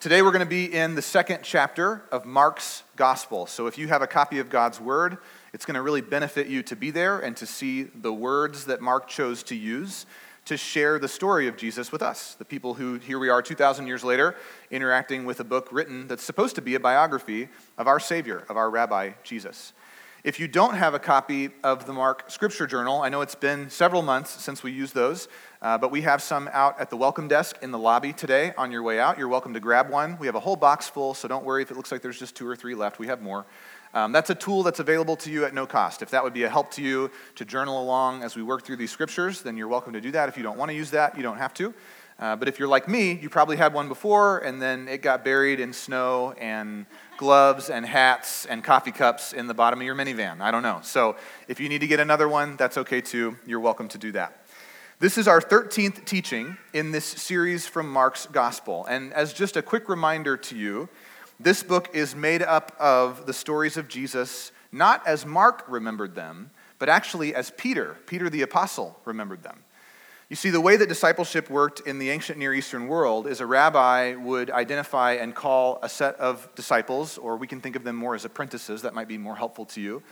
Today we're going to be in the second chapter of Mark's Gospel. So if you have a copy of God's Word, it's going to really benefit you to be there and to see the words that Mark chose to use to share the story of Jesus with us, the people who, here we are 2,000 years later, interacting with a book written that's supposed to be a biography of our Savior, of our Rabbi Jesus. If you don't have a copy of the Mark Scripture Journal, I know it's been several months since we used those, uh, but we have some out at the welcome desk in the lobby today on your way out. You're welcome to grab one. We have a whole box full, so don't worry if it looks like there's just two or three left. We have more. Um, that's a tool that's available to you at no cost. If that would be a help to you to journal along as we work through these scriptures, then you're welcome to do that. If you don't want to use that, you don't have to. Uh, but if you're like me, you probably had one before, and then it got buried in snow and gloves and hats and coffee cups in the bottom of your minivan. I don't know. So if you need to get another one, that's okay too. You're welcome to do that. This is our 13th teaching in this series from Mark's Gospel. And as just a quick reminder to you, this book is made up of the stories of Jesus, not as Mark remembered them, but actually as Peter, Peter the Apostle, remembered them. You see, the way that discipleship worked in the ancient Near Eastern world is a rabbi would identify and call a set of disciples, or we can think of them more as apprentices, that might be more helpful to you.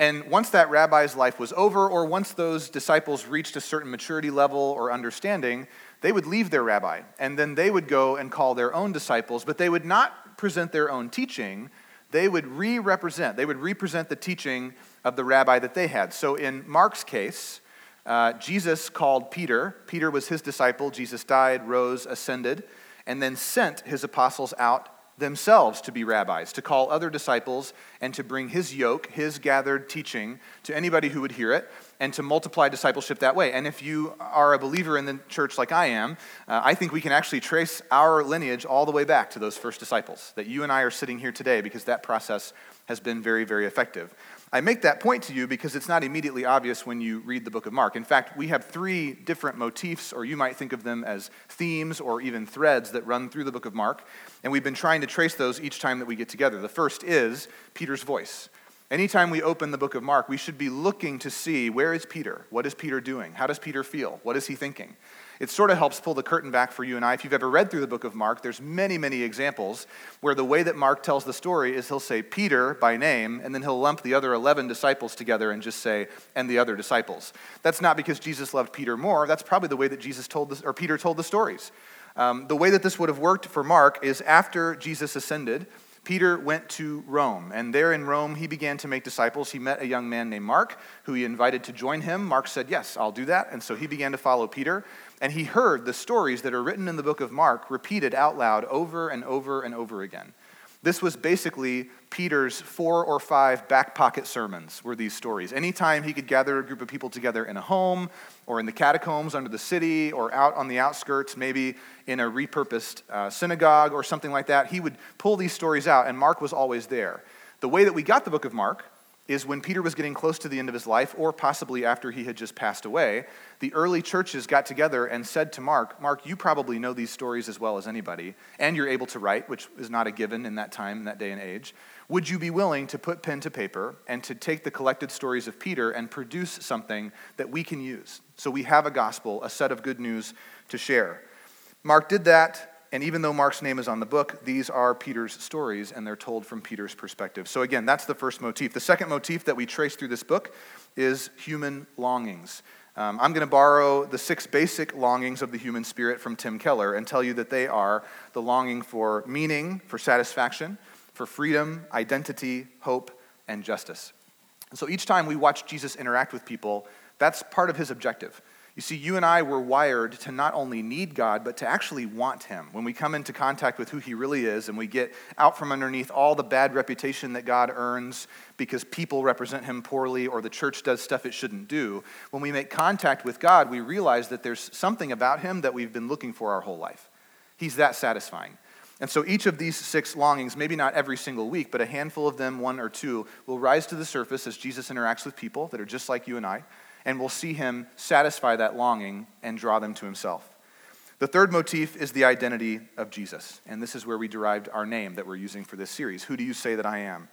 And once that rabbi's life was over, or once those disciples reached a certain maturity level or understanding, they would leave their rabbi, and then they would go and call their own disciples, but they would not present their own teaching. They would re represent, they would represent the teaching of the rabbi that they had. So in Mark's case, uh, Jesus called Peter. Peter was his disciple. Jesus died, rose, ascended, and then sent his apostles out themselves to be rabbis, to call other disciples, and to bring his yoke, his gathered teaching, to anybody who would hear it, and to multiply discipleship that way. And if you are a believer in the church like I am, uh, I think we can actually trace our lineage all the way back to those first disciples, that you and I are sitting here today because that process has been very, very effective. I make that point to you because it's not immediately obvious when you read the book of Mark. In fact, we have three different motifs, or you might think of them as themes or even threads that run through the book of Mark. And we've been trying to trace those each time that we get together. The first is Peter's voice. Anytime we open the book of Mark, we should be looking to see where is Peter? What is Peter doing? How does Peter feel? What is he thinking? It sort of helps pull the curtain back for you and I. If you've ever read through the book of Mark, there's many, many examples where the way that Mark tells the story is he'll say Peter by name, and then he'll lump the other 11 disciples together and just say, and the other disciples. That's not because Jesus loved Peter more. That's probably the way that Jesus told this, or Peter told the stories. Um, the way that this would have worked for Mark is after Jesus ascended, Peter went to Rome, and there in Rome, he began to make disciples. He met a young man named Mark, who he invited to join him. Mark said, Yes, I'll do that. And so he began to follow Peter and he heard the stories that are written in the book of Mark repeated out loud over and over and over again. This was basically Peter's four or five back pocket sermons, were these stories. Anytime he could gather a group of people together in a home or in the catacombs under the city or out on the outskirts, maybe in a repurposed uh, synagogue or something like that, he would pull these stories out, and Mark was always there. The way that we got the book of Mark is when Peter was getting close to the end of his life, or possibly after he had just passed away, the early churches got together and said to Mark, Mark, you probably know these stories as well as anybody, and you're able to write, which is not a given in that time, in that day and age. Would you be willing to put pen to paper and to take the collected stories of Peter and produce something that we can use? So we have a gospel, a set of good news to share. Mark did that. And even though Mark's name is on the book, these are Peter's stories, and they're told from Peter's perspective. So, again, that's the first motif. The second motif that we trace through this book is human longings. Um, I'm going to borrow the six basic longings of the human spirit from Tim Keller and tell you that they are the longing for meaning, for satisfaction, for freedom, identity, hope, and justice. And so each time we watch Jesus interact with people, that's part of his objective. You see, you and I were wired to not only need God, but to actually want Him. When we come into contact with who He really is and we get out from underneath all the bad reputation that God earns because people represent Him poorly or the church does stuff it shouldn't do, when we make contact with God, we realize that there's something about Him that we've been looking for our whole life. He's that satisfying. And so each of these six longings, maybe not every single week, but a handful of them, one or two, will rise to the surface as Jesus interacts with people that are just like you and I and we'll see him satisfy that longing and draw them to himself. The third motif is the identity of Jesus, and this is where we derived our name that we're using for this series. Who do you say that I am?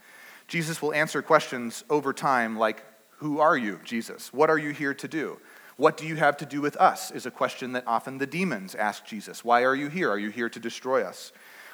Jesus will answer questions over time like, Who are you, Jesus? What are you here to do? What do you have to do with us? is a question that often the demons ask Jesus. Why are you here? Are you here to destroy us?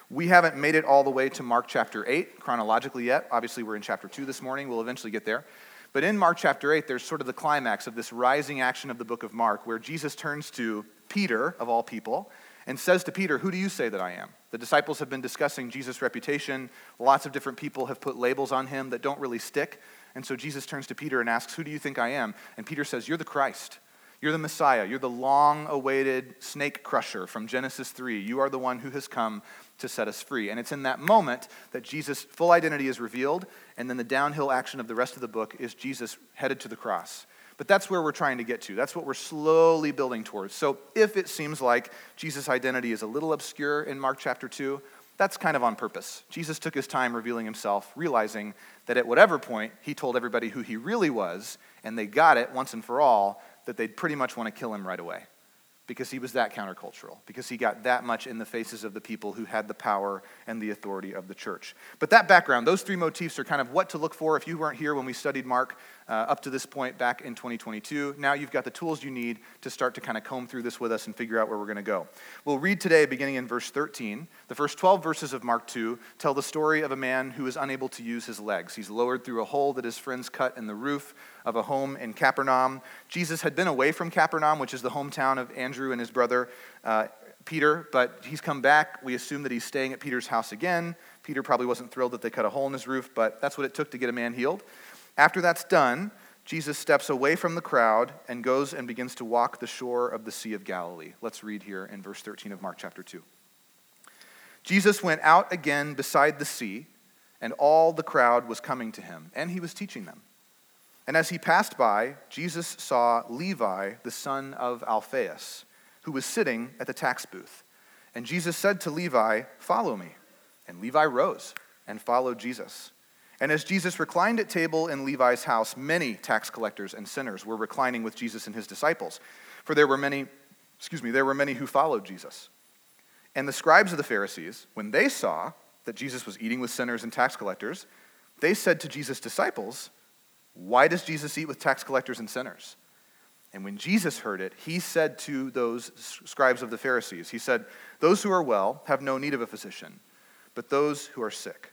We haven't made it all the way to Mark chapter 8 chronologically yet. Obviously, we're in chapter 2 this morning. We'll eventually get there. But in Mark chapter 8, there's sort of the climax of this rising action of the book of Mark where Jesus turns to Peter, of all people, and says to Peter, Who do you say that I am? The disciples have been discussing Jesus' reputation. Lots of different people have put labels on him that don't really stick. And so Jesus turns to Peter and asks, Who do you think I am? And Peter says, You're the Christ. You're the Messiah. You're the long awaited snake crusher from Genesis 3. You are the one who has come to set us free. And it's in that moment that Jesus' full identity is revealed, and then the downhill action of the rest of the book is Jesus headed to the cross. But that's where we're trying to get to. That's what we're slowly building towards. So if it seems like Jesus' identity is a little obscure in Mark chapter 2, that's kind of on purpose. Jesus took his time revealing himself, realizing that at whatever point he told everybody who he really was, and they got it once and for all, that they'd pretty much want to kill him right away because he was that countercultural, because he got that much in the faces of the people who had the power and the authority of the church. But that background, those three motifs are kind of what to look for. If you weren't here when we studied Mark uh, up to this point back in 2022, now you've got the tools you need to start to kind of comb through this with us and figure out where we're going to go. We'll read today, beginning in verse 13. The first 12 verses of Mark 2 tell the story of a man who is unable to use his legs. He's lowered through a hole that his friends cut in the roof of a home in Capernaum. Jesus had been away from Capernaum, which is the hometown of Andrew and his brother uh, Peter, but he's come back. We assume that he's staying at Peter's house again. Peter probably wasn't thrilled that they cut a hole in his roof, but that's what it took to get a man healed. After that's done, Jesus steps away from the crowd and goes and begins to walk the shore of the Sea of Galilee. Let's read here in verse 13 of Mark chapter 2. Jesus went out again beside the sea, and all the crowd was coming to him, and he was teaching them. And as he passed by, Jesus saw Levi, the son of Alphaeus, who was sitting at the tax booth. And Jesus said to Levi, Follow me. And Levi rose and followed Jesus. And as Jesus reclined at table in Levi's house, many tax collectors and sinners were reclining with Jesus and his disciples. For there were many, excuse me, there were many who followed Jesus. And the scribes of the Pharisees, when they saw that Jesus was eating with sinners and tax collectors, they said to Jesus' disciples, why does Jesus eat with tax collectors and sinners? And when Jesus heard it, he said to those scribes of the Pharisees, He said, Those who are well have no need of a physician, but those who are sick.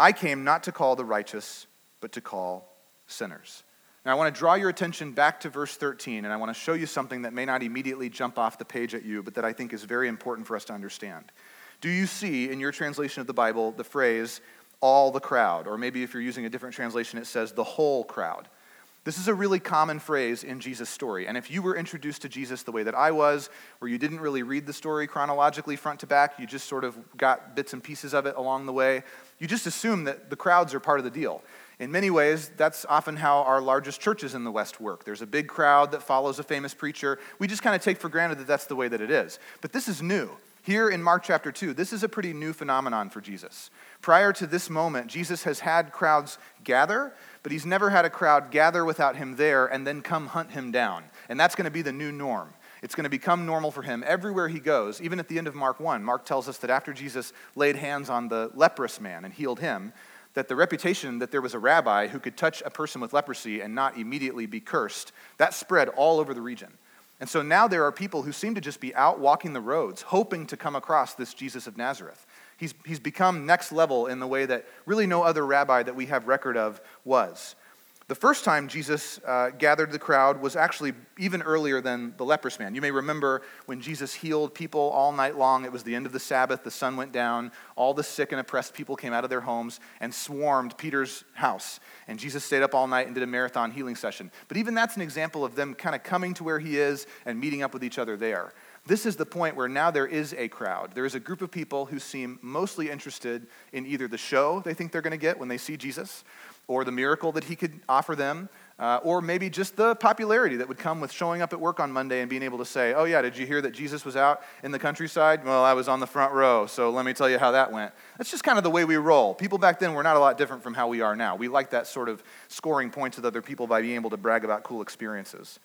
I came not to call the righteous, but to call sinners. Now, I want to draw your attention back to verse 13, and I want to show you something that may not immediately jump off the page at you, but that I think is very important for us to understand. Do you see in your translation of the Bible the phrase, all the crowd. Or maybe if you're using a different translation, it says the whole crowd. This is a really common phrase in Jesus' story. And if you were introduced to Jesus the way that I was, where you didn't really read the story chronologically front to back, you just sort of got bits and pieces of it along the way, you just assume that the crowds are part of the deal. In many ways, that's often how our largest churches in the West work. There's a big crowd that follows a famous preacher. We just kind of take for granted that that's the way that it is. But this is new. Here in Mark chapter 2, this is a pretty new phenomenon for Jesus. Prior to this moment, Jesus has had crowds gather, but he's never had a crowd gather without him there and then come hunt him down. And that's going to be the new norm. It's going to become normal for him everywhere he goes. Even at the end of Mark 1, Mark tells us that after Jesus laid hands on the leprous man and healed him, that the reputation that there was a rabbi who could touch a person with leprosy and not immediately be cursed, that spread all over the region. And so now there are people who seem to just be out walking the roads, hoping to come across this Jesus of Nazareth. He's, he's become next level in the way that really no other rabbi that we have record of was. The first time Jesus uh, gathered the crowd was actually even earlier than the leprous man. You may remember when Jesus healed people all night long. It was the end of the Sabbath, the sun went down, all the sick and oppressed people came out of their homes and swarmed Peter's house. And Jesus stayed up all night and did a marathon healing session. But even that's an example of them kind of coming to where he is and meeting up with each other there. This is the point where now there is a crowd. There is a group of people who seem mostly interested in either the show they think they're going to get when they see Jesus, or the miracle that he could offer them, uh, or maybe just the popularity that would come with showing up at work on Monday and being able to say, Oh, yeah, did you hear that Jesus was out in the countryside? Well, I was on the front row, so let me tell you how that went. That's just kind of the way we roll. People back then were not a lot different from how we are now. We like that sort of scoring points with other people by being able to brag about cool experiences.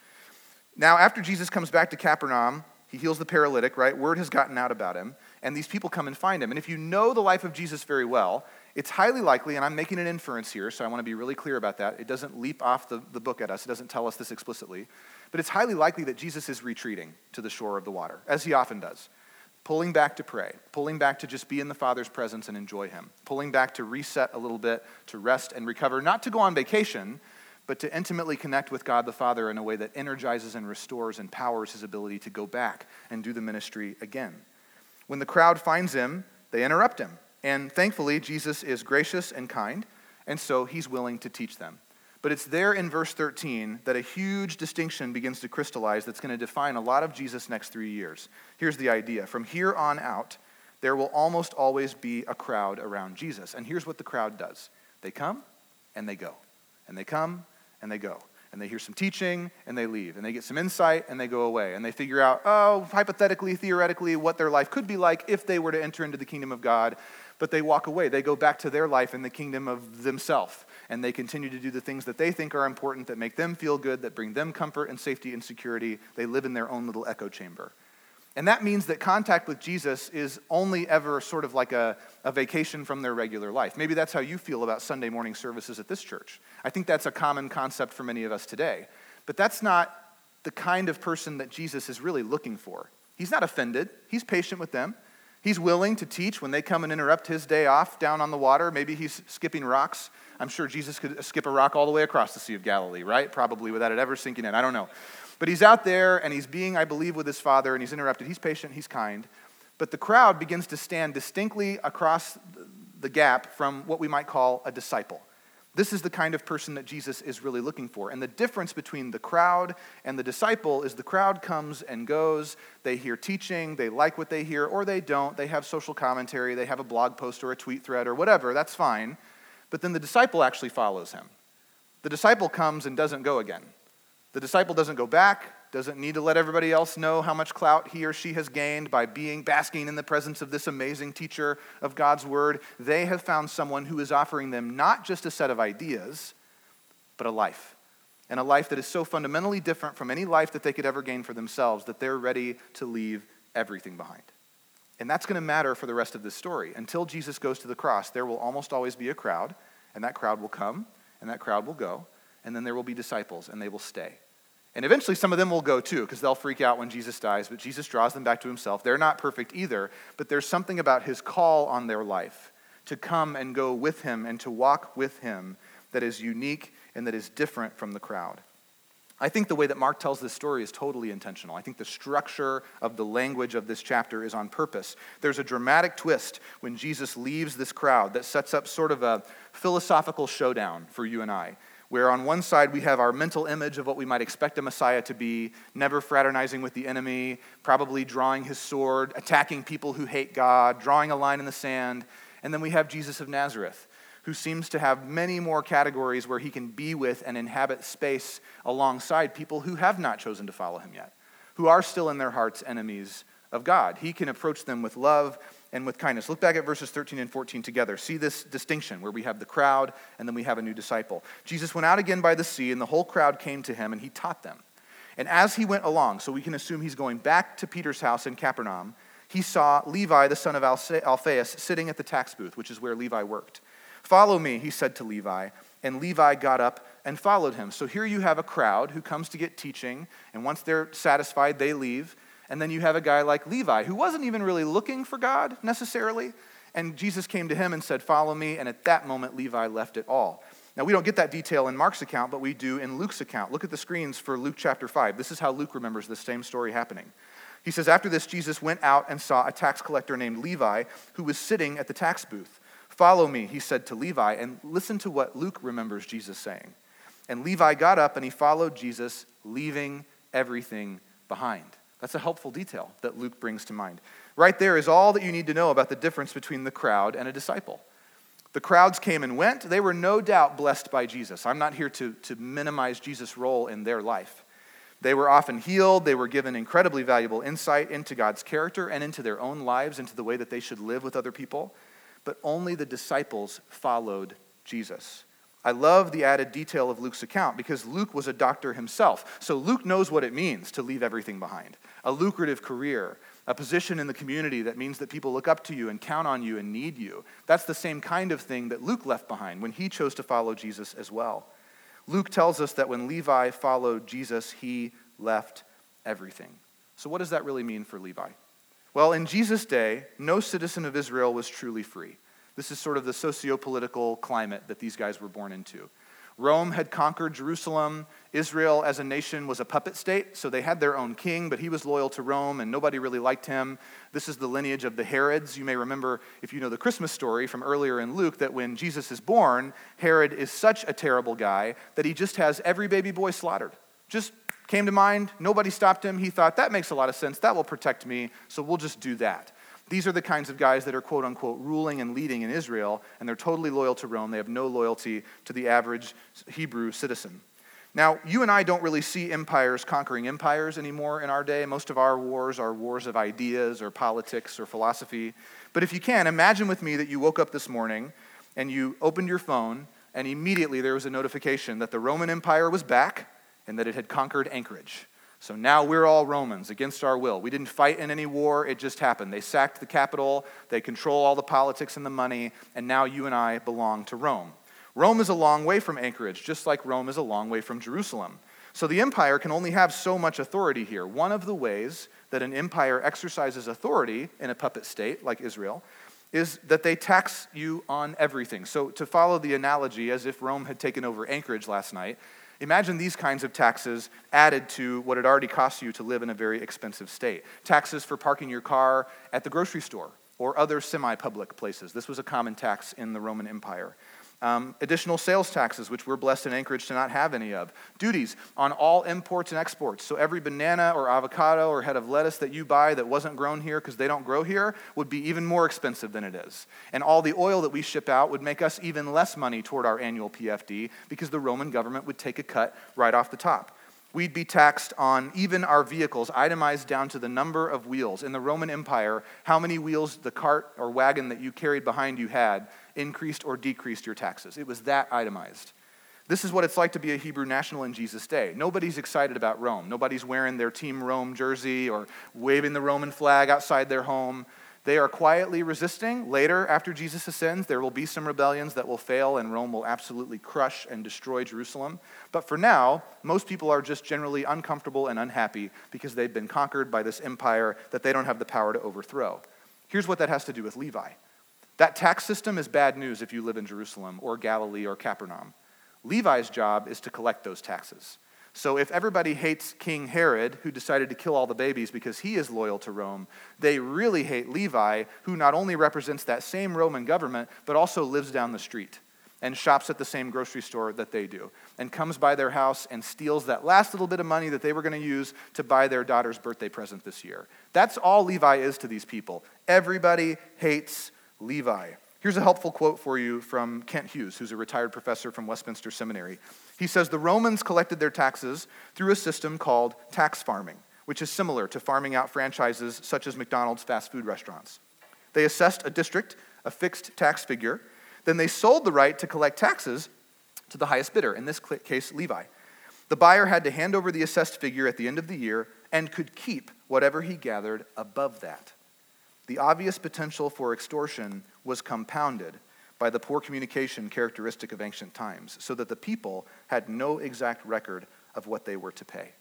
Now, after Jesus comes back to Capernaum, he heals the paralytic, right? Word has gotten out about him, and these people come and find him. And if you know the life of Jesus very well, it's highly likely, and I'm making an inference here, so I want to be really clear about that. It doesn't leap off the, the book at us, it doesn't tell us this explicitly. But it's highly likely that Jesus is retreating to the shore of the water, as he often does. pulling back to pray, pulling back to just be in the Father's presence and enjoy Him, pulling back to reset a little bit, to rest and recover, not to go on vacation, but to intimately connect with God the Father in a way that energizes and restores and powers His ability to go back and do the ministry again. When the crowd finds Him, they interrupt Him. And thankfully, Jesus is gracious and kind, and so He's willing to teach them. But it's there in verse 13 that a huge distinction begins to crystallize that's going to define a lot of Jesus' next three years. Here's the idea from here on out, there will almost always be a crowd around Jesus. And here's what the crowd does they come and they go, and they come and they go. And they hear some teaching and they leave. And they get some insight and they go away. And they figure out, oh, hypothetically, theoretically, what their life could be like if they were to enter into the kingdom of God. But they walk away. They go back to their life in the kingdom of themselves and they continue to do the things that they think are important, that make them feel good, that bring them comfort and safety and security. They live in their own little echo chamber. And that means that contact with Jesus is only ever sort of like a, a vacation from their regular life. Maybe that's how you feel about Sunday morning services at this church. I think that's a common concept for many of us today. But that's not the kind of person that Jesus is really looking for. He's not offended, he's patient with them. He's willing to teach when they come and interrupt his day off down on the water. Maybe he's skipping rocks I'm sure Jesus could skip a rock all the way across the Sea of Galilee, right? Probably without it ever sinking in. I don't know. But he's out there and he's being, I believe, with his father and he's interrupted. He's patient, he's kind. But the crowd begins to stand distinctly across the gap from what we might call a disciple. This is the kind of person that Jesus is really looking for. And the difference between the crowd and the disciple is the crowd comes and goes. They hear teaching, they like what they hear, or they don't. They have social commentary, they have a blog post or a tweet thread or whatever. That's fine. But then the disciple actually follows him. The disciple comes and doesn't go again. The disciple doesn't go back, doesn't need to let everybody else know how much clout he or she has gained by being basking in the presence of this amazing teacher of God's word. They have found someone who is offering them not just a set of ideas, but a life. And a life that is so fundamentally different from any life that they could ever gain for themselves that they're ready to leave everything behind. And that's going to matter for the rest of this story. Until Jesus goes to the cross, there will almost always be a crowd, and that crowd will come, and that crowd will go, and then there will be disciples, and they will stay. And eventually, some of them will go too, because they'll freak out when Jesus dies, but Jesus draws them back to himself. They're not perfect either, but there's something about his call on their life to come and go with him and to walk with him that is unique and that is different from the crowd. I think the way that Mark tells this story is totally intentional. I think the structure of the language of this chapter is on purpose. There's a dramatic twist when Jesus leaves this crowd that sets up sort of a philosophical showdown for you and I, where on one side we have our mental image of what we might expect a Messiah to be, never fraternizing with the enemy, probably drawing his sword, attacking people who hate God, drawing a line in the sand. And then we have Jesus of Nazareth who seems to have many more categories where he can be with and inhabit space alongside people who have not chosen to follow him yet, who are still in their hearts enemies of God. He can approach them with love and with kindness. Look back at verses 13 and 14 together. See this distinction where we have the crowd and then we have a new disciple. Jesus went out again by the sea, and the whole crowd came to him, and he taught them. And as he went along, so we can assume he's going back to Peter's house in Capernaum, he saw Levi, the son of Alphaeus, sitting at the tax booth, which is where Levi worked. Follow me, he said to Levi. And Levi got up and followed him. So here you have a crowd who comes to get teaching, and once they're satisfied, they leave. And then you have a guy like Levi, who wasn't even really looking for God necessarily. And Jesus came to him and said, Follow me. And at that moment, Levi left it all. Now, we don't get that detail in Mark's account, but we do in Luke's account. Look at the screens for Luke chapter 5. This is how Luke remembers this same story happening. He says, After this, Jesus went out and saw a tax collector named Levi who was sitting at the tax booth. Follow me, he said to Levi, and listen to what Luke remembers Jesus saying. And Levi got up and he followed Jesus, leaving everything behind. That's a helpful detail that Luke brings to mind. Right there is all that you need to know about the difference between the crowd and a disciple. The crowds came and went. They were no doubt blessed by Jesus. I'm not here to, to minimize Jesus' role in their life. They were often healed. They were given incredibly valuable insight into God's character and into their own lives, into the way that they should live with other people but only the disciples followed Jesus. I love the added detail of Luke's account because Luke was a doctor himself. So Luke knows what it means to leave everything behind a lucrative career, a position in the community that means that people look up to you and count on you and need you. That's the same kind of thing that Luke left behind when he chose to follow Jesus as well. Luke tells us that when Levi followed Jesus, he left everything. So, what does that really mean for Levi? Well, in Jesus' day, no citizen of Israel was truly free. This is sort of the socio political climate that these guys were born into. Rome had conquered Jerusalem. Israel, as a nation, was a puppet state, so they had their own king, but he was loyal to Rome and nobody really liked him. This is the lineage of the Herods. You may remember, if you know the Christmas story from earlier in Luke, that when Jesus is born, Herod is such a terrible guy that he just has every baby boy slaughtered. Just came to mind, nobody stopped him. He thought, that makes a lot of sense, that will protect me, so we'll just do that. These are the kinds of guys that are quote unquote ruling and leading in Israel, and they're totally loyal to Rome. They have no loyalty to the average Hebrew citizen. Now, you and I don't really see empires conquering empires anymore in our day. Most of our wars are wars of ideas or politics or philosophy. But if you can, imagine with me that you woke up this morning and you opened your phone, and immediately there was a notification that the Roman Empire was back and that it had conquered Anchorage. So now we're all Romans against our will. We didn't fight in any war, it just happened. They sacked the capital, they control all the politics and the money, and now you and I belong to Rome. Rome is a long way from Anchorage, just like Rome is a long way from Jerusalem. So the empire can only have so much authority here. One of the ways that an empire exercises authority in a puppet state like Israel is that they tax you on everything. So, to follow the analogy, as if Rome had taken over Anchorage last night, Imagine these kinds of taxes added to what it already costs you to live in a very expensive state. Taxes for parking your car at the grocery store or other semi public places. This was a common tax in the Roman Empire. Um, additional sales taxes, which we're blessed in Anchorage to not have any of. Duties on all imports and exports. So every banana or avocado or head of lettuce that you buy that wasn't grown here because they don't grow here would be even more expensive than it is. And all the oil that we ship out would make us even less money toward our annual PFD because the Roman government would take a cut right off the top we'd be taxed on even our vehicles, itemized down to the number of wheels. In the Roman Empire, how many wheels the cart or wagon that you carried behind you had increased or decreased your taxes. It was that itemized. This is what it's like to be a Hebrew national in Jesus' day. Nobody's excited about Rome. Nobody's wearing their Team Rome jersey or waving the Roman flag outside their home. They are quietly resisting. Later, after Jesus ascends, there will be some rebellions that will fail, and Rome will absolutely crush and destroy Jerusalem. But for now, most people are just generally uncomfortable and unhappy because they've been conquered by this empire that they don't have the power to overthrow. Here's what that has to do with Levi that tax system is bad news if you live in Jerusalem or Galilee or Capernaum. Levi's job is to collect those taxes. So if everybody hates King Herod, who decided to kill all the babies because he is loyal to Rome, they really hate Levi, who not only represents that same Roman government, but also lives down the street and shops at the same grocery store that they do, and comes by their house and steals that last little bit of money that they were going to use to buy their daughter's birthday present this year. That's all Levi is to these people. Everybody hates Levi. Here's a helpful quote for you from Kent Hughes, who's a retired professor from Westminster Seminary. He says The Romans collected their taxes through a system called tax farming, which is similar to farming out franchises such as McDonald's fast food restaurants. They assessed a district a fixed tax figure, then they sold the right to collect taxes to the highest bidder, in this case, Levi. The buyer had to hand over the assessed figure at the end of the year and could keep whatever he gathered above that. The obvious potential for extortion was compounded by the poor communication characteristic of ancient times, so that the people had no exact record of what they were to pay.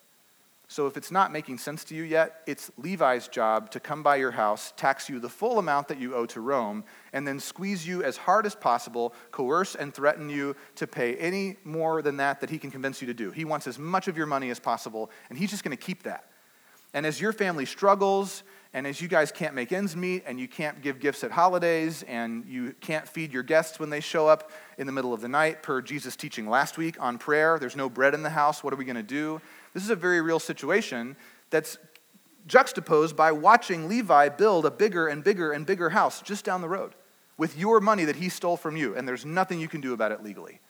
So, if it's not making sense to you yet, it's Levi's job to come by your house, tax you the full amount that you owe to Rome, and then squeeze you as hard as possible, coerce and threaten you to pay any more than that that he can convince you to do. He wants as much of your money as possible, and he's just going to keep that. And as your family struggles and as you guys can't make ends meet, and you can't give gifts at holidays, and you can't feed your guests when they show up in the middle of the night, per Jesus' teaching last week on prayer, there's no bread in the house, what are we going to do? This is a very real situation that's juxtaposed by watching Levi build a bigger and bigger and bigger house just down the road with your money that he stole from you, and there's nothing you can do about it legally.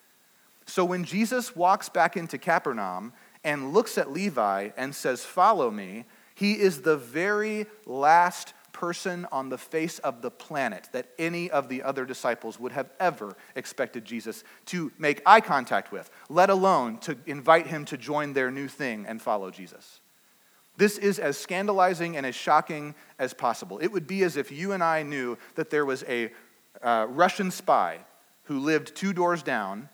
So when Jesus walks back into Capernaum and looks at Levi and says, Follow me, he is the very last person on the face of the planet that any of the other disciples would have ever expected Jesus to make eye contact with, let alone to invite him to join their new thing and follow Jesus. This is as scandalizing and as shocking as possible. It would be as if you and I knew that there was a uh, Russian spy who lived two doors down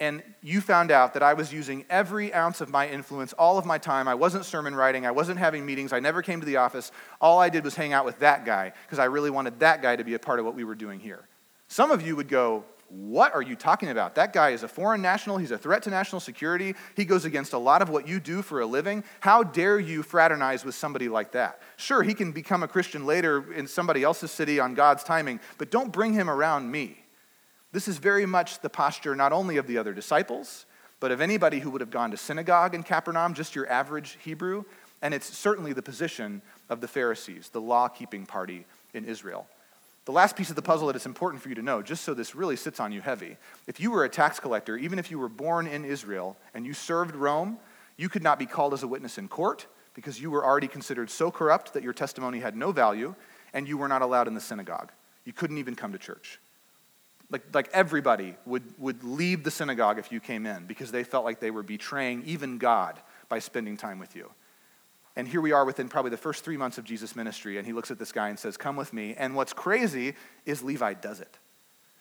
and you found out that I was using every ounce of my influence, all of my time. I wasn't sermon writing, I wasn't having meetings, I never came to the office. All I did was hang out with that guy because I really wanted that guy to be a part of what we were doing here. Some of you would go, What are you talking about? That guy is a foreign national, he's a threat to national security, he goes against a lot of what you do for a living. How dare you fraternize with somebody like that? Sure, he can become a Christian later in somebody else's city on God's timing, but don't bring him around me. This is very much the posture not only of the other disciples, but of anybody who would have gone to synagogue in Capernaum, just your average Hebrew. And it's certainly the position of the Pharisees, the law keeping party in Israel. The last piece of the puzzle that it's important for you to know, just so this really sits on you heavy if you were a tax collector, even if you were born in Israel and you served Rome, you could not be called as a witness in court because you were already considered so corrupt that your testimony had no value and you were not allowed in the synagogue. You couldn't even come to church. Like, like everybody would, would leave the synagogue if you came in because they felt like they were betraying even God by spending time with you. And here we are within probably the first three months of Jesus' ministry, and he looks at this guy and says, Come with me. And what's crazy is Levi does it.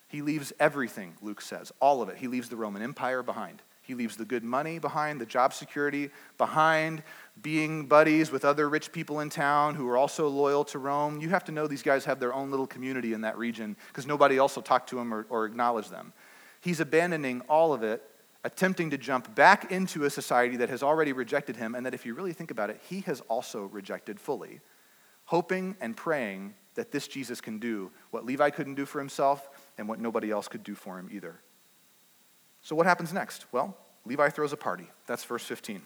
He leaves everything, Luke says, all of it. He leaves the Roman Empire behind. He leaves the good money behind, the job security behind, being buddies with other rich people in town who are also loyal to Rome. You have to know these guys have their own little community in that region because nobody else will talk to them or, or acknowledge them. He's abandoning all of it, attempting to jump back into a society that has already rejected him, and that if you really think about it, he has also rejected fully, hoping and praying that this Jesus can do what Levi couldn't do for himself and what nobody else could do for him either. So, what happens next? Well, Levi throws a party. That's verse 15.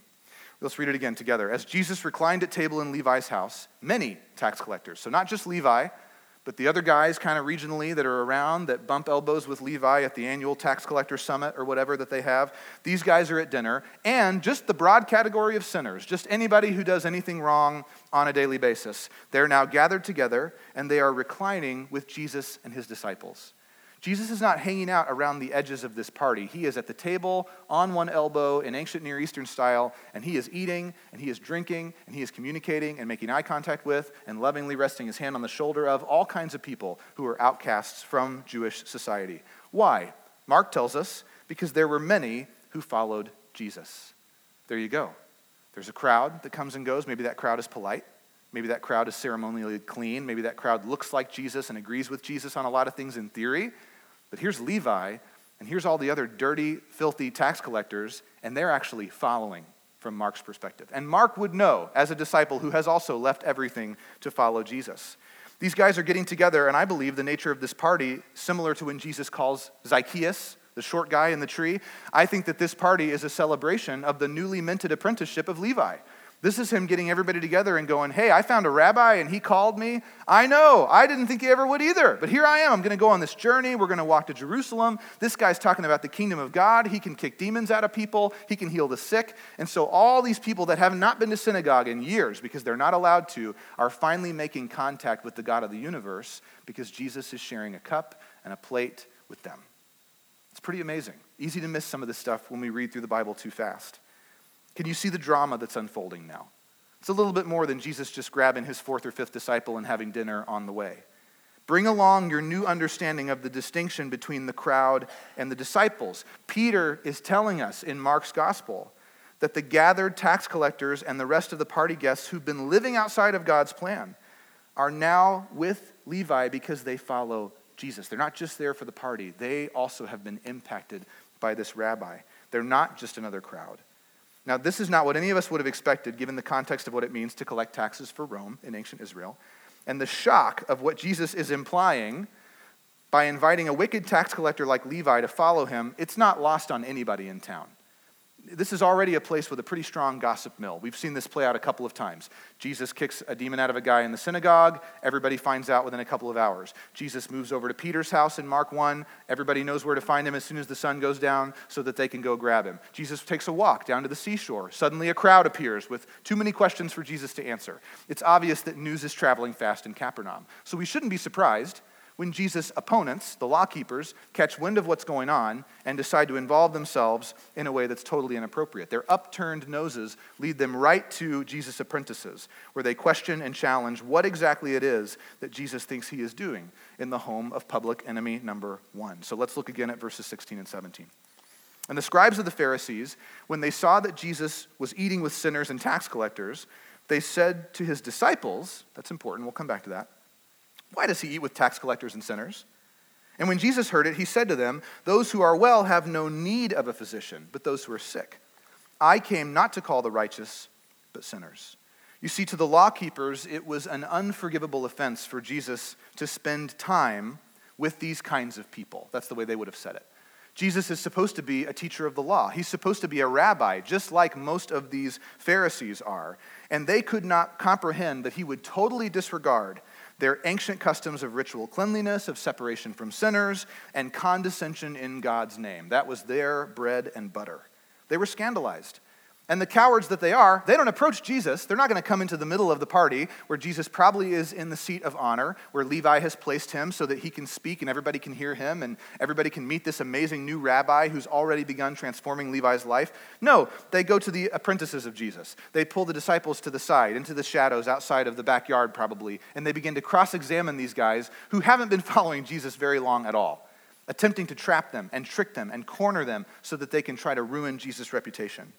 Let's read it again together. As Jesus reclined at table in Levi's house, many tax collectors, so not just Levi, but the other guys kind of regionally that are around that bump elbows with Levi at the annual tax collector summit or whatever that they have, these guys are at dinner. And just the broad category of sinners, just anybody who does anything wrong on a daily basis, they're now gathered together and they are reclining with Jesus and his disciples. Jesus is not hanging out around the edges of this party. He is at the table on one elbow in ancient Near Eastern style, and he is eating, and he is drinking, and he is communicating and making eye contact with, and lovingly resting his hand on the shoulder of all kinds of people who are outcasts from Jewish society. Why? Mark tells us because there were many who followed Jesus. There you go. There's a crowd that comes and goes. Maybe that crowd is polite. Maybe that crowd is ceremonially clean. Maybe that crowd looks like Jesus and agrees with Jesus on a lot of things in theory. But here's Levi, and here's all the other dirty, filthy tax collectors, and they're actually following from Mark's perspective. And Mark would know, as a disciple who has also left everything to follow Jesus. These guys are getting together, and I believe the nature of this party, similar to when Jesus calls Zacchaeus, the short guy in the tree, I think that this party is a celebration of the newly minted apprenticeship of Levi. This is him getting everybody together and going, Hey, I found a rabbi and he called me. I know, I didn't think he ever would either, but here I am. I'm going to go on this journey. We're going to walk to Jerusalem. This guy's talking about the kingdom of God. He can kick demons out of people, he can heal the sick. And so, all these people that have not been to synagogue in years because they're not allowed to are finally making contact with the God of the universe because Jesus is sharing a cup and a plate with them. It's pretty amazing. Easy to miss some of this stuff when we read through the Bible too fast. Can you see the drama that's unfolding now? It's a little bit more than Jesus just grabbing his fourth or fifth disciple and having dinner on the way. Bring along your new understanding of the distinction between the crowd and the disciples. Peter is telling us in Mark's gospel that the gathered tax collectors and the rest of the party guests who've been living outside of God's plan are now with Levi because they follow Jesus. They're not just there for the party, they also have been impacted by this rabbi. They're not just another crowd. Now, this is not what any of us would have expected given the context of what it means to collect taxes for Rome in ancient Israel. And the shock of what Jesus is implying by inviting a wicked tax collector like Levi to follow him, it's not lost on anybody in town this is already a place with a pretty strong gossip mill. We've seen this play out a couple of times. Jesus kicks a demon out of a guy in the synagogue. Everybody finds out within a couple of hours. Jesus moves over to Peter's house in Mark 1. Everybody knows where to find him as soon as the sun goes down so that they can go grab him. Jesus takes a walk down to the seashore. Suddenly, a crowd appears with too many questions for Jesus to answer. It's obvious that news is traveling fast in Capernaum. So we shouldn't be surprised when Jesus' opponents, the law keepers, catch wind of what's going on and decide to involve themselves in a way that's totally inappropriate. Their upturned noses lead them right to Jesus' apprentices, where they question and challenge what exactly it is that Jesus thinks he is doing in the home of public enemy number one. So let's look again at verses 16 and 17. And the scribes of the Pharisees, when they saw that Jesus was eating with sinners and tax collectors, they said to his disciples, that's important, we'll come back to that. Why does he eat with tax collectors and sinners? And when Jesus heard it, he said to them, Those who are well have no need of a physician, but those who are sick. I came not to call the righteous, but sinners. You see, to the law keepers, it was an unforgivable offense for Jesus to spend time with these kinds of people. That's the way they would have said it. Jesus is supposed to be a teacher of the law. He's supposed to be a rabbi, just like most of these Pharisees are. And they could not comprehend that he would totally disregard their ancient customs of ritual cleanliness, of separation from sinners, and condescension in God's name. That was their bread and butter. They were scandalized. And the cowards that they are, they don't approach Jesus. They're not going to come into the middle of the party where Jesus probably is in the seat of honor, where Levi has placed him so that he can speak and everybody can hear him and everybody can meet this amazing new rabbi who's already begun transforming Levi's life. No, they go to the apprentices of Jesus. They pull the disciples to the side, into the shadows outside of the backyard, probably, and they begin to cross examine these guys who haven't been following Jesus very long at all, attempting to trap them and trick them and corner them so that they can try to ruin Jesus' reputation.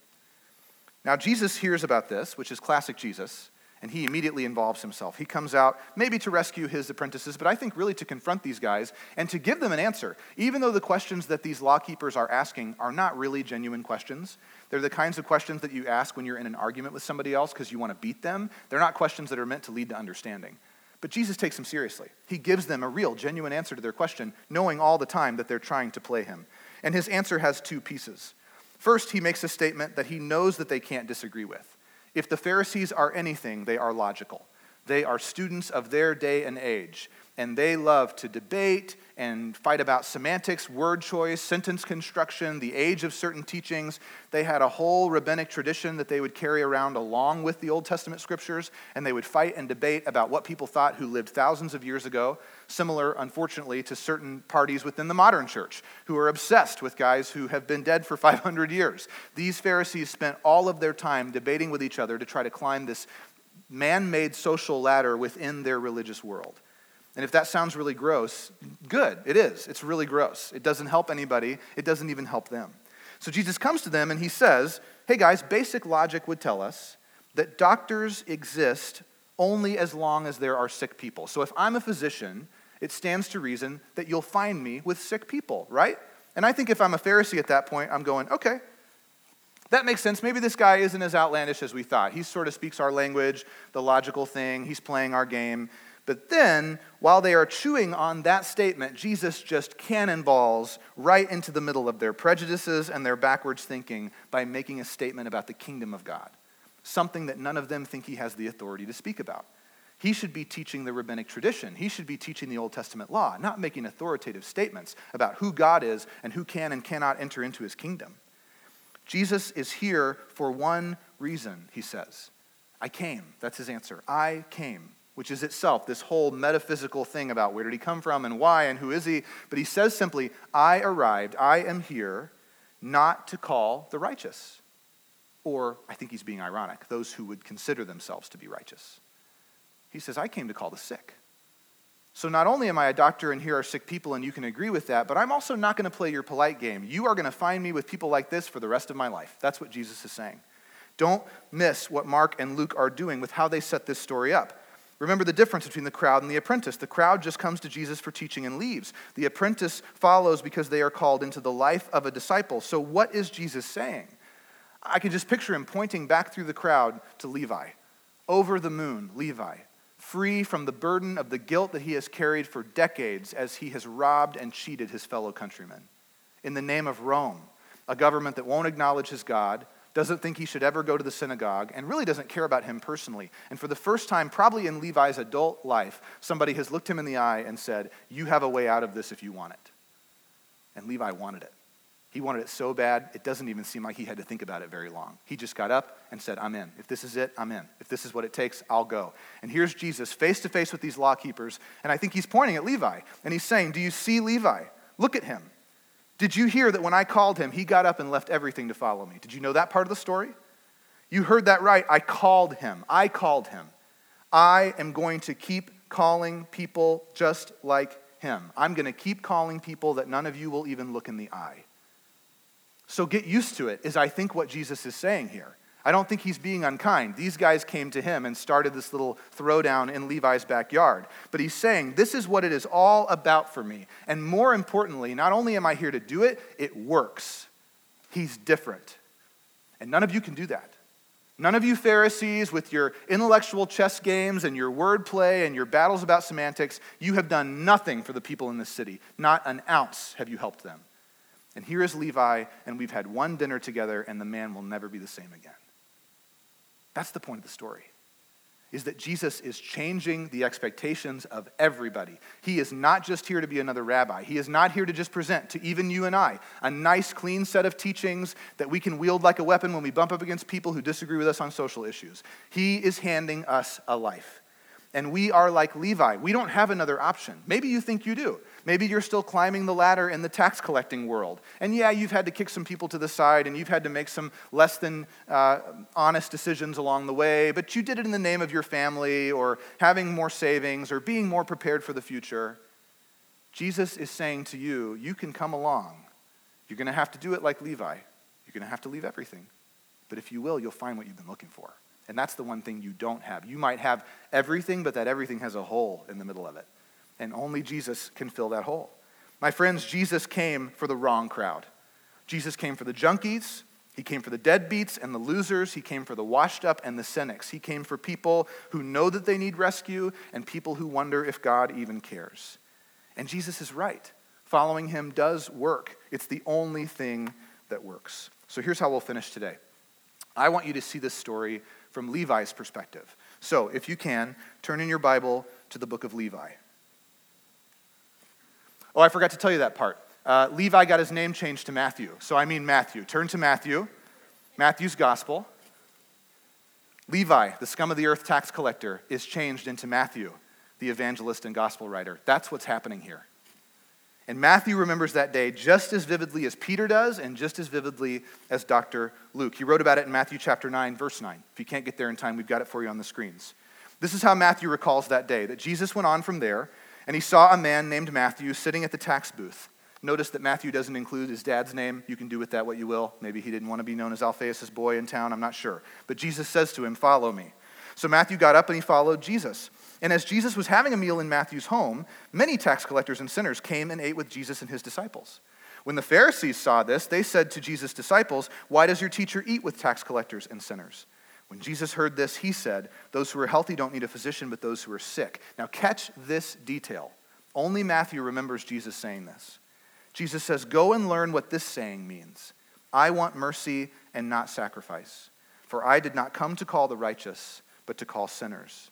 Now, Jesus hears about this, which is classic Jesus, and he immediately involves himself. He comes out maybe to rescue his apprentices, but I think really to confront these guys and to give them an answer. Even though the questions that these law keepers are asking are not really genuine questions, they're the kinds of questions that you ask when you're in an argument with somebody else because you want to beat them. They're not questions that are meant to lead to understanding. But Jesus takes them seriously. He gives them a real, genuine answer to their question, knowing all the time that they're trying to play him. And his answer has two pieces. First, he makes a statement that he knows that they can't disagree with. If the Pharisees are anything, they are logical. They are students of their day and age, and they love to debate and fight about semantics, word choice, sentence construction, the age of certain teachings. They had a whole rabbinic tradition that they would carry around along with the Old Testament scriptures, and they would fight and debate about what people thought who lived thousands of years ago. Similar, unfortunately, to certain parties within the modern church who are obsessed with guys who have been dead for 500 years. These Pharisees spent all of their time debating with each other to try to climb this man made social ladder within their religious world. And if that sounds really gross, good, it is. It's really gross. It doesn't help anybody, it doesn't even help them. So Jesus comes to them and he says, Hey guys, basic logic would tell us that doctors exist only as long as there are sick people. So if I'm a physician, it stands to reason that you'll find me with sick people, right? And I think if I'm a Pharisee at that point, I'm going, okay, that makes sense. Maybe this guy isn't as outlandish as we thought. He sort of speaks our language, the logical thing, he's playing our game. But then, while they are chewing on that statement, Jesus just cannonballs right into the middle of their prejudices and their backwards thinking by making a statement about the kingdom of God, something that none of them think he has the authority to speak about. He should be teaching the rabbinic tradition. He should be teaching the Old Testament law, not making authoritative statements about who God is and who can and cannot enter into his kingdom. Jesus is here for one reason, he says. I came. That's his answer. I came which is itself this whole metaphysical thing about where did he come from and why and who is he. But he says simply, I arrived, I am here not to call the righteous. Or, I think he's being ironic, those who would consider themselves to be righteous. He says, I came to call the sick. So not only am I a doctor and here are sick people and you can agree with that, but I'm also not going to play your polite game. You are going to find me with people like this for the rest of my life. That's what Jesus is saying. Don't miss what Mark and Luke are doing with how they set this story up. Remember the difference between the crowd and the apprentice. The crowd just comes to Jesus for teaching and leaves. The apprentice follows because they are called into the life of a disciple. So, what is Jesus saying? I can just picture him pointing back through the crowd to Levi. Over the moon, Levi, free from the burden of the guilt that he has carried for decades as he has robbed and cheated his fellow countrymen. In the name of Rome, a government that won't acknowledge his God, doesn't think he should ever go to the synagogue, and really doesn't care about him personally. And for the first time, probably in Levi's adult life, somebody has looked him in the eye and said, You have a way out of this if you want it. And Levi wanted it. He wanted it so bad, it doesn't even seem like he had to think about it very long. He just got up and said, I'm in. If this is it, I'm in. If this is what it takes, I'll go. And here's Jesus face to face with these law keepers, and I think he's pointing at Levi, and he's saying, Do you see Levi? Look at him. Did you hear that when I called him, he got up and left everything to follow me? Did you know that part of the story? You heard that right. I called him. I called him. I am going to keep calling people just like him. I'm going to keep calling people that none of you will even look in the eye. So get used to it, is I think what Jesus is saying here. I don't think he's being unkind. These guys came to him and started this little throwdown in Levi's backyard. But he's saying, This is what it is all about for me. And more importantly, not only am I here to do it, it works. He's different. And none of you can do that. None of you Pharisees, with your intellectual chess games and your wordplay and your battles about semantics, you have done nothing for the people in this city. Not an ounce have you helped them. And here is Levi, and we've had one dinner together, and the man will never be the same again. That's the point of the story. Is that Jesus is changing the expectations of everybody. He is not just here to be another rabbi. He is not here to just present to even you and I a nice, clean set of teachings that we can wield like a weapon when we bump up against people who disagree with us on social issues. He is handing us a life. And we are like Levi. We don't have another option. Maybe you think you do. Maybe you're still climbing the ladder in the tax collecting world. And yeah, you've had to kick some people to the side and you've had to make some less than uh, honest decisions along the way, but you did it in the name of your family or having more savings or being more prepared for the future. Jesus is saying to you, you can come along. You're going to have to do it like Levi. You're going to have to leave everything. But if you will, you'll find what you've been looking for. And that's the one thing you don't have. You might have everything, but that everything has a hole in the middle of it and only Jesus can fill that hole. My friends, Jesus came for the wrong crowd. Jesus came for the junkies, he came for the deadbeats and the losers. He came for the washed up and the cynics. He came for people who know that they need rescue and people who wonder if God even cares. And Jesus is right. Following him does work, it's the only thing that works. So here's how we'll finish today. I want you to see this story from Levi's perspective. So if you can, turn in your Bible to the book of Levi. Oh, I forgot to tell you that part. Uh, Levi got his name changed to Matthew. So I mean Matthew. Turn to Matthew, Matthew's gospel. Levi, the scum of the earth tax collector, is changed into Matthew, the evangelist and gospel writer. That's what's happening here. And Matthew remembers that day just as vividly as Peter does and just as vividly as Dr. Luke. He wrote about it in Matthew chapter 9, verse 9. If you can't get there in time, we've got it for you on the screens. This is how Matthew recalls that day that Jesus went on from there and he saw a man named Matthew sitting at the tax booth. Notice that Matthew doesn't include his dad's name. You can do with that what you will. Maybe he didn't want to be known as Alphaeus' boy in town. I'm not sure. But Jesus says to him, Follow me. So Matthew got up and he followed Jesus. And as Jesus was having a meal in Matthew's home, many tax collectors and sinners came and ate with Jesus and his disciples. When the Pharisees saw this, they said to Jesus' disciples, Why does your teacher eat with tax collectors and sinners? When Jesus heard this, he said, Those who are healthy don't need a physician, but those who are sick. Now, catch this detail. Only Matthew remembers Jesus saying this. Jesus says, Go and learn what this saying means I want mercy and not sacrifice. For I did not come to call the righteous, but to call sinners.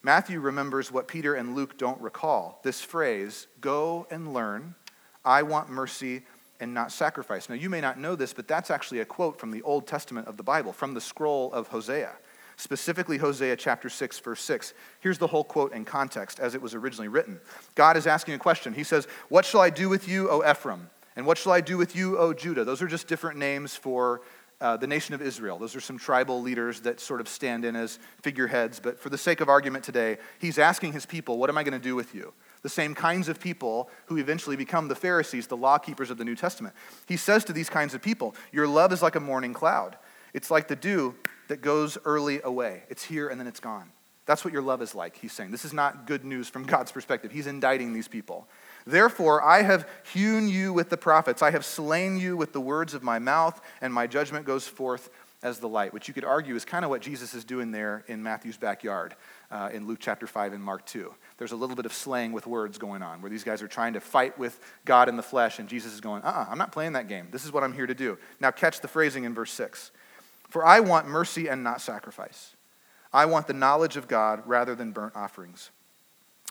Matthew remembers what Peter and Luke don't recall this phrase, Go and learn. I want mercy and not sacrifice. Now, you may not know this, but that's actually a quote from the Old Testament of the Bible, from the scroll of Hosea, specifically Hosea chapter 6, verse 6. Here's the whole quote in context as it was originally written. God is asking a question. He says, What shall I do with you, O Ephraim? And what shall I do with you, O Judah? Those are just different names for uh, the nation of Israel. Those are some tribal leaders that sort of stand in as figureheads. But for the sake of argument today, he's asking his people, What am I going to do with you? The same kinds of people who eventually become the Pharisees, the law keepers of the New Testament. He says to these kinds of people, Your love is like a morning cloud. It's like the dew that goes early away. It's here and then it's gone. That's what your love is like, he's saying. This is not good news from God's perspective. He's indicting these people. Therefore, I have hewn you with the prophets. I have slain you with the words of my mouth, and my judgment goes forth as the light, which you could argue is kind of what Jesus is doing there in Matthew's backyard uh, in Luke chapter 5 and Mark 2 there's a little bit of slaying with words going on, where these guys are trying to fight with God in the flesh, and Jesus is going, uh uh-uh, I'm not playing that game. This is what I'm here to do. Now, catch the phrasing in verse 6 For I want mercy and not sacrifice. I want the knowledge of God rather than burnt offerings.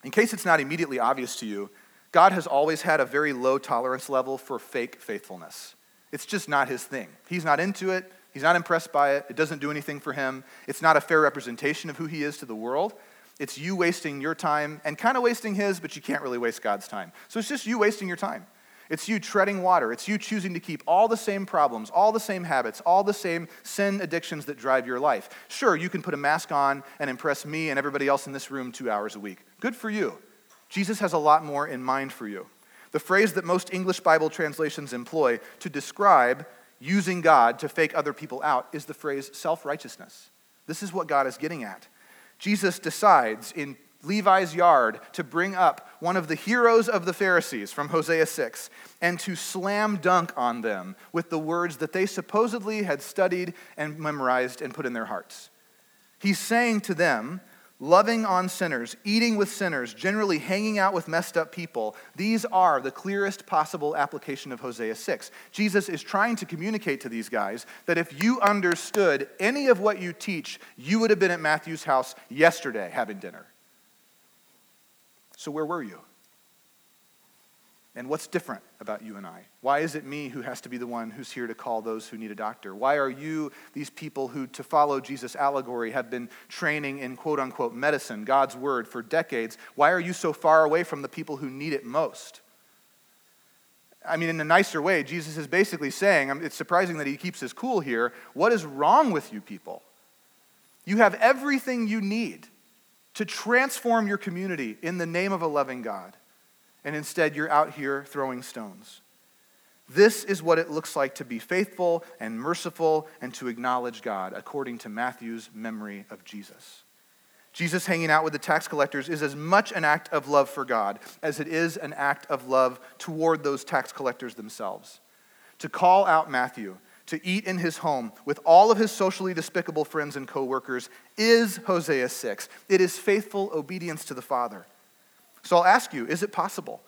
In case it's not immediately obvious to you, God has always had a very low tolerance level for fake faithfulness. It's just not his thing. He's not into it. He's not impressed by it. It doesn't do anything for him. It's not a fair representation of who he is to the world. It's you wasting your time and kind of wasting his, but you can't really waste God's time. So it's just you wasting your time. It's you treading water. It's you choosing to keep all the same problems, all the same habits, all the same sin addictions that drive your life. Sure, you can put a mask on and impress me and everybody else in this room two hours a week. Good for you. Jesus has a lot more in mind for you. The phrase that most English Bible translations employ to describe using God to fake other people out is the phrase self righteousness. This is what God is getting at. Jesus decides in Levi's yard to bring up one of the heroes of the Pharisees from Hosea 6 and to slam dunk on them with the words that they supposedly had studied and memorized and put in their hearts. He's saying to them, loving on sinners, eating with sinners, generally hanging out with messed up people, these are the clearest possible application of Hosea 6. Jesus is trying to communicate to these guys that if you understood any of what you teach, you would have been at Matthew's house yesterday having dinner. So, where were you? And what's different about you and I? Why is it me who has to be the one who's here to call those who need a doctor? Why are you these people who, to follow Jesus' allegory, have been training in quote unquote medicine, God's word, for decades? Why are you so far away from the people who need it most? I mean, in a nicer way, Jesus is basically saying, um, it's surprising that he keeps his cool here. What is wrong with you people? You have everything you need to transform your community in the name of a loving God. And instead, you're out here throwing stones. This is what it looks like to be faithful and merciful and to acknowledge God, according to Matthew's memory of Jesus. Jesus hanging out with the tax collectors is as much an act of love for God as it is an act of love toward those tax collectors themselves. To call out Matthew to eat in his home with all of his socially despicable friends and coworkers is Hosea 6. It is faithful obedience to the Father. So I'll ask you is it possible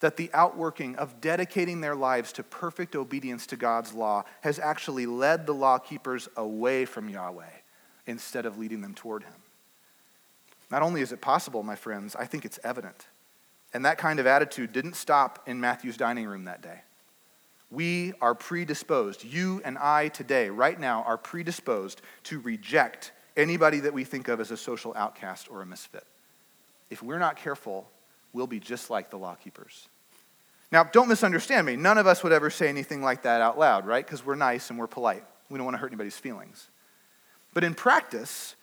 that the outworking of dedicating their lives to perfect obedience to God's law has actually led the law keepers away from Yahweh instead of leading them toward him? Not only is it possible, my friends, I think it's evident. And that kind of attitude didn't stop in Matthew's dining room that day we are predisposed, you and I today, right now, are predisposed to reject anybody that we think of as a social outcast or a misfit. If we're not careful, we'll be just like the law keepers. Now, don't misunderstand me. None of us would ever say anything like that out loud, right? Because we're nice and we're polite. We don't want to hurt anybody's feelings. But in practice,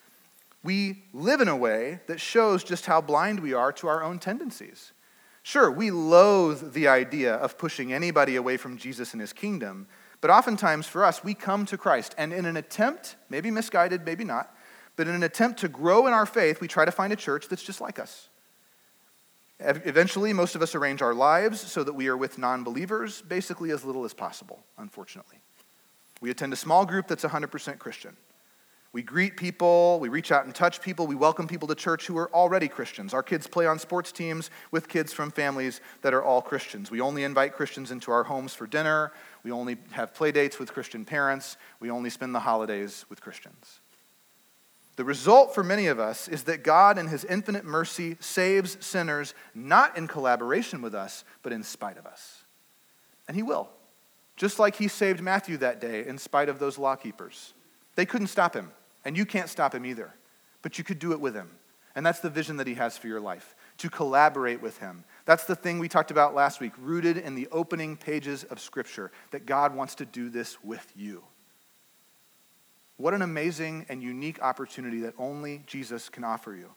we live in a way that shows just how blind we are to our own tendencies. Sure, we loathe the idea of pushing anybody away from Jesus and his kingdom, but oftentimes for us, we come to Christ, and in an attempt, maybe misguided, maybe not, but in an attempt to grow in our faith, we try to find a church that's just like us. Eventually, most of us arrange our lives so that we are with non believers basically as little as possible, unfortunately. We attend a small group that's 100% Christian. We greet people, we reach out and touch people, we welcome people to church who are already Christians. Our kids play on sports teams with kids from families that are all Christians. We only invite Christians into our homes for dinner. We only have play dates with Christian parents. We only spend the holidays with Christians. The result for many of us is that God, in His infinite mercy, saves sinners not in collaboration with us, but in spite of us. And He will. Just like He saved Matthew that day in spite of those lawkeepers. They couldn't stop Him. And you can't stop him either, but you could do it with him. And that's the vision that he has for your life to collaborate with him. That's the thing we talked about last week, rooted in the opening pages of Scripture, that God wants to do this with you. What an amazing and unique opportunity that only Jesus can offer you.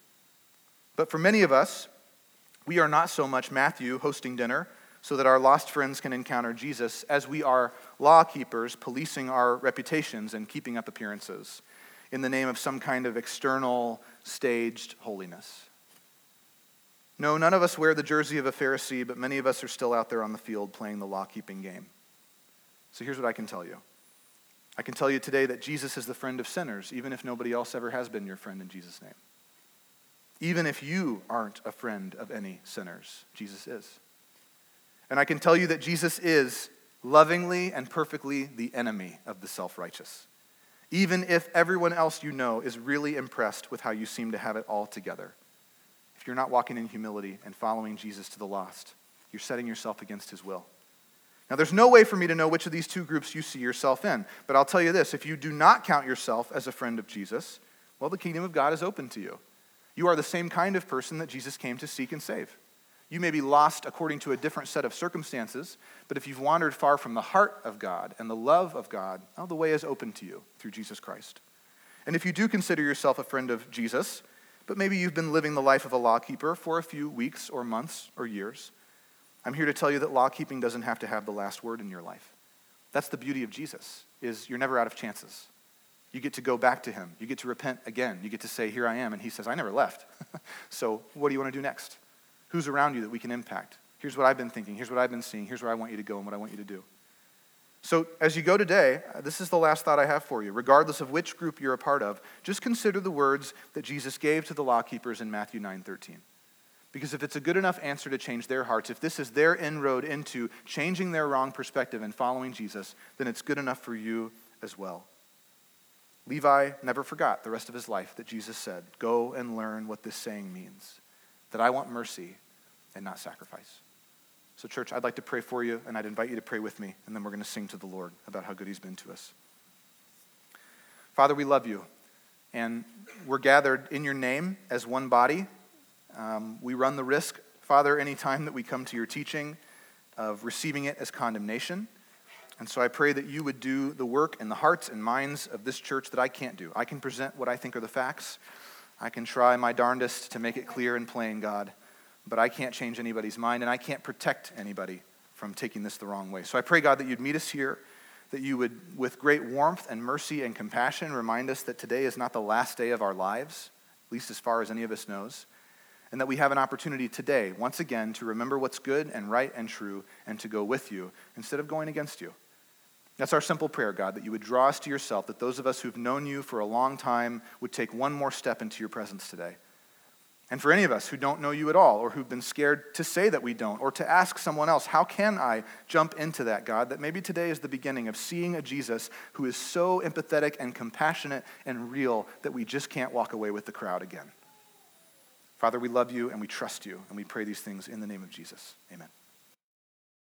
But for many of us, we are not so much Matthew hosting dinner so that our lost friends can encounter Jesus as we are law keepers policing our reputations and keeping up appearances in the name of some kind of external, staged holiness. No, none of us wear the jersey of a Pharisee, but many of us are still out there on the field playing the law keeping game. So here's what I can tell you I can tell you today that Jesus is the friend of sinners, even if nobody else ever has been your friend in Jesus' name. Even if you aren't a friend of any sinners, Jesus is. And I can tell you that Jesus is lovingly and perfectly the enemy of the self righteous even if everyone else you know is really impressed with how you seem to have it all together. If you're not walking in humility and following Jesus to the lost, you're setting yourself against his will. Now, there's no way for me to know which of these two groups you see yourself in, but I'll tell you this if you do not count yourself as a friend of Jesus, well, the kingdom of God is open to you. You are the same kind of person that Jesus came to seek and save. You may be lost according to a different set of circumstances, but if you've wandered far from the heart of God and the love of God, well, the way is open to you through Jesus Christ. And if you do consider yourself a friend of Jesus, but maybe you've been living the life of a lawkeeper for a few weeks or months or years, I'm here to tell you that law keeping doesn't have to have the last word in your life. That's the beauty of Jesus, is you're never out of chances. You get to go back to him. You get to repent again. You get to say, Here I am. And he says, I never left. so what do you want to do next? Who's around you that we can impact? Here's what I've been thinking. Here's what I've been seeing. Here's where I want you to go and what I want you to do. So, as you go today, this is the last thought I have for you. Regardless of which group you're a part of, just consider the words that Jesus gave to the law keepers in Matthew 9 13. Because if it's a good enough answer to change their hearts, if this is their inroad into changing their wrong perspective and following Jesus, then it's good enough for you as well. Levi never forgot the rest of his life that Jesus said, Go and learn what this saying means that I want mercy and not sacrifice. So, church, I'd like to pray for you, and I'd invite you to pray with me, and then we're going to sing to the Lord about how good he's been to us. Father, we love you, and we're gathered in your name as one body. Um, we run the risk, Father, anytime that we come to your teaching, of receiving it as condemnation. And so I pray that you would do the work in the hearts and minds of this church that I can't do. I can present what I think are the facts. I can try my darndest to make it clear and plain, God but I can't change anybody's mind, and I can't protect anybody from taking this the wrong way. So I pray, God, that you'd meet us here, that you would, with great warmth and mercy and compassion, remind us that today is not the last day of our lives, at least as far as any of us knows, and that we have an opportunity today, once again, to remember what's good and right and true, and to go with you instead of going against you. That's our simple prayer, God, that you would draw us to yourself, that those of us who've known you for a long time would take one more step into your presence today. And for any of us who don't know you at all, or who've been scared to say that we don't, or to ask someone else, how can I jump into that, God? That maybe today is the beginning of seeing a Jesus who is so empathetic and compassionate and real that we just can't walk away with the crowd again. Father, we love you and we trust you, and we pray these things in the name of Jesus. Amen.